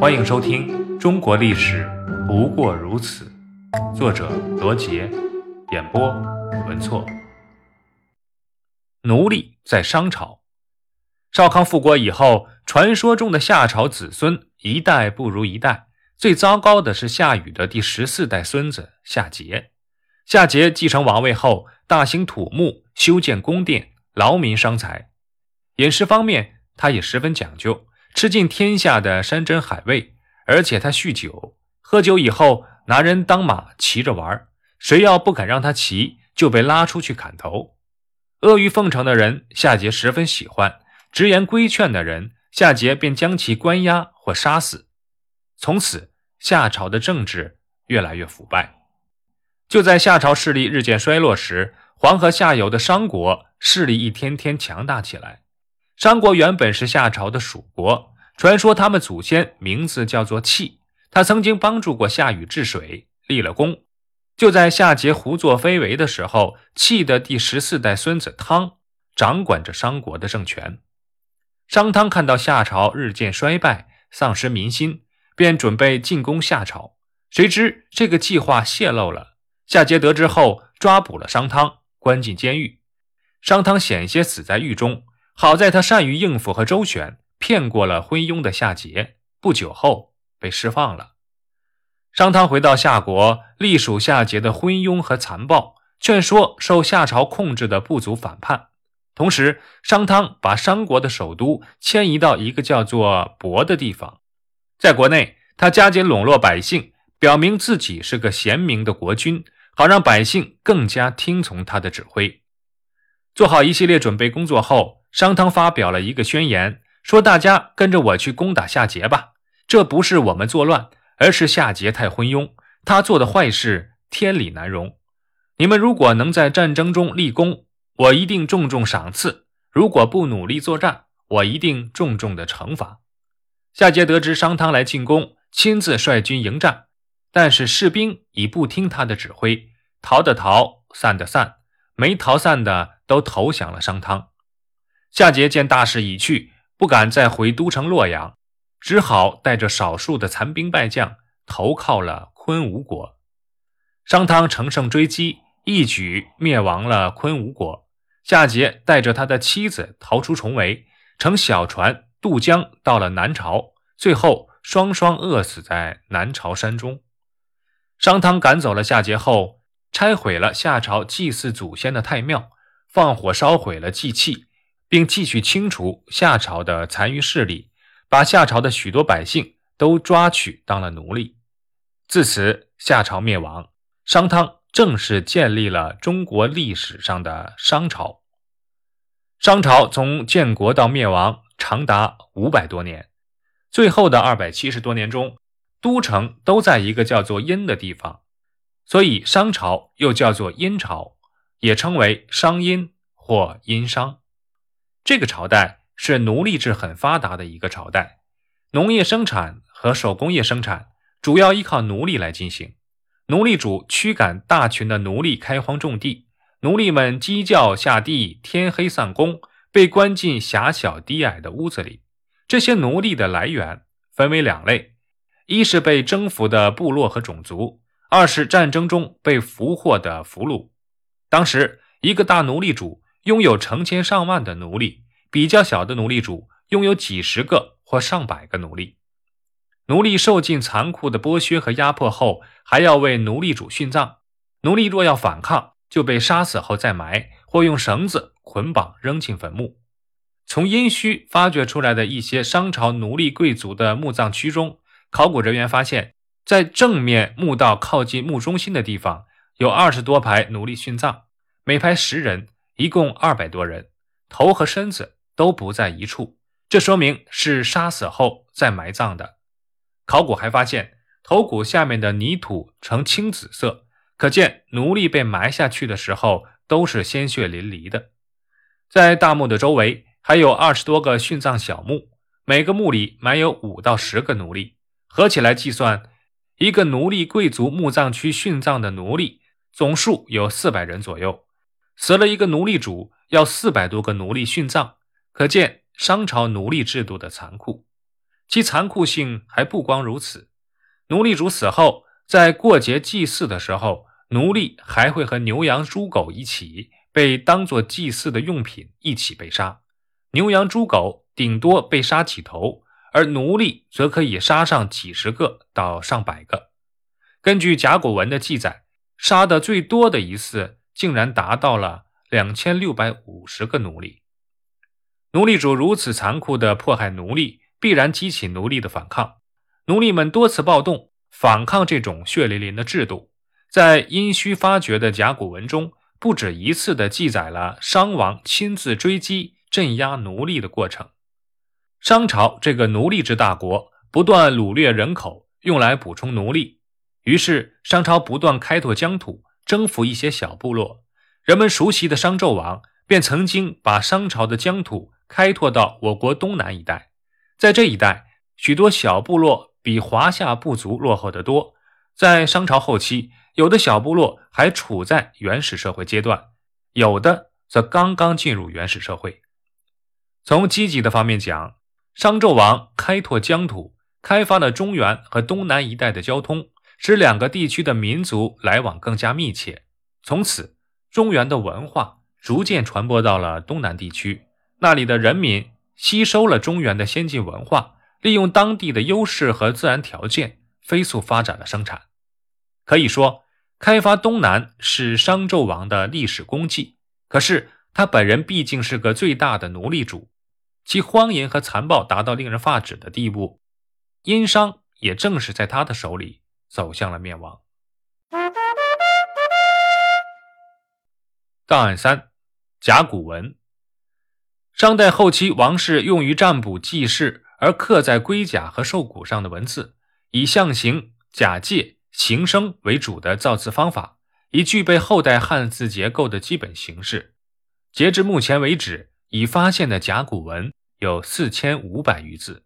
欢迎收听《中国历史不过如此》，作者罗杰，演播文措。奴隶在商朝，少康复国以后，传说中的夏朝子孙一代不如一代。最糟糕的是夏禹的第十四代孙子夏桀。夏桀继承王位后，大兴土木，修建宫殿，劳民伤财。饮食方面，他也十分讲究，吃尽天下的山珍海味。而且他酗酒，喝酒以后拿人当马骑着玩，谁要不肯让他骑，就被拉出去砍头。阿谀奉承的人，夏桀十分喜欢；直言规劝的人，夏桀便将其关押或杀死。从此，夏朝的政治越来越腐败。就在夏朝势力日渐衰落时，黄河下游的商国势力一天天强大起来。商国原本是夏朝的属国。传说他们祖先名字叫做契，他曾经帮助过夏禹治水，立了功。就在夏桀胡作非为的时候，契的第十四代孙子汤掌管着商国的政权。商汤看到夏朝日渐衰败，丧失民心，便准备进攻夏朝。谁知这个计划泄露了，夏桀得知后抓捕了商汤，关进监狱。商汤险些死在狱中，好在他善于应付和周旋。骗过了昏庸的夏桀，不久后被释放了。商汤回到夏国，隶属夏桀的昏庸和残暴，劝说受夏朝控制的部族反叛。同时，商汤把商国的首都迁移到一个叫做亳的地方。在国内，他加紧笼络百姓，表明自己是个贤明的国君，好让百姓更加听从他的指挥。做好一系列准备工作后，商汤发表了一个宣言。说：“大家跟着我去攻打夏桀吧！这不是我们作乱，而是夏桀太昏庸，他做的坏事天理难容。你们如果能在战争中立功，我一定重重赏赐；如果不努力作战，我一定重重的惩罚。”夏桀得知商汤来进攻，亲自率军迎战，但是士兵已不听他的指挥，逃的逃，散的散，没逃散的都投降了商汤。夏桀见大势已去。不敢再回都城洛阳，只好带着少数的残兵败将投靠了昆吾国。商汤乘胜追击，一举灭亡了昆吾国。夏桀带着他的妻子逃出重围，乘小船渡江到了南朝，最后双双饿死在南朝山中。商汤赶走了夏桀后，拆毁了夏朝祭祀祖先的太庙，放火烧毁了祭器。并继续清除夏朝的残余势力，把夏朝的许多百姓都抓取当了奴隶。自此，夏朝灭亡，商汤正式建立了中国历史上的商朝。商朝从建国到灭亡长达五百多年，最后的二百七十多年中，都城都在一个叫做殷的地方，所以商朝又叫做殷朝，也称为商殷或殷商。这个朝代是奴隶制很发达的一个朝代，农业生产和手工业生产主要依靠奴隶来进行。奴隶主驱赶大群的奴隶开荒种地，奴隶们鸡叫下地，天黑散工，被关进狭小低矮的屋子里。这些奴隶的来源分为两类：一是被征服的部落和种族；二是战争中被俘获的俘虏。当时，一个大奴隶主。拥有成千上万的奴隶，比较小的奴隶主拥有几十个或上百个奴隶。奴隶受尽残酷的剥削和压迫后，还要为奴隶主殉葬。奴隶若要反抗，就被杀死后再埋，或用绳子捆绑扔进坟墓。从殷墟发掘出来的一些商朝奴隶贵族的墓葬区中，考古人员发现，在正面墓道靠近墓中心的地方，有二十多排奴隶殉葬，每排十人。一共二百多人，头和身子都不在一处，这说明是杀死后再埋葬的。考古还发现头骨下面的泥土呈青紫色，可见奴隶被埋下去的时候都是鲜血淋漓的。在大墓的周围还有二十多个殉葬小墓，每个墓里埋有五到十个奴隶，合起来计算，一个奴隶贵族墓葬区殉葬的奴隶总数有四百人左右。死了一个奴隶主，要四百多个奴隶殉葬，可见商朝奴隶制度的残酷。其残酷性还不光如此。奴隶主死后，在过节祭祀的时候，奴隶还会和牛羊猪狗一起被当作祭祀的用品一起被杀。牛羊猪狗顶多被杀几头，而奴隶则可以杀上几十个到上百个。根据甲骨文的记载，杀的最多的一次竟然达到了两千六百五十个奴隶。奴隶主如此残酷地迫害奴隶，必然激起奴隶的反抗。奴隶们多次暴动，反抗这种血淋淋的制度。在殷墟发掘的甲骨文中，不止一次地记载了商王亲自追击、镇压奴隶的过程。商朝这个奴隶制大国，不断掳掠人口，用来补充奴隶。于是，商朝不断开拓疆土，征服一些小部落。人们熟悉的商纣王，便曾经把商朝的疆土。开拓到我国东南一带，在这一带，许多小部落比华夏部族落后得多。在商朝后期，有的小部落还处在原始社会阶段，有的则刚刚进入原始社会。从积极的方面讲，商纣王开拓疆土，开发了中原和东南一带的交通，使两个地区的民族来往更加密切。从此，中原的文化逐渐传播到了东南地区。那里的人民吸收了中原的先进文化，利用当地的优势和自然条件，飞速发展了生产。可以说，开发东南是商纣王的历史功绩。可是他本人毕竟是个最大的奴隶主，其荒淫和残暴达到令人发指的地步。殷商也正是在他的手里走向了灭亡。档案三：甲骨文。商代后期，王室用于占卜记事而刻在龟甲和兽骨上的文字，以象形、假借、形声为主的造字方法，已具备后代汉字结构的基本形式。截至目前为止，已发现的甲骨文有四千五百余字。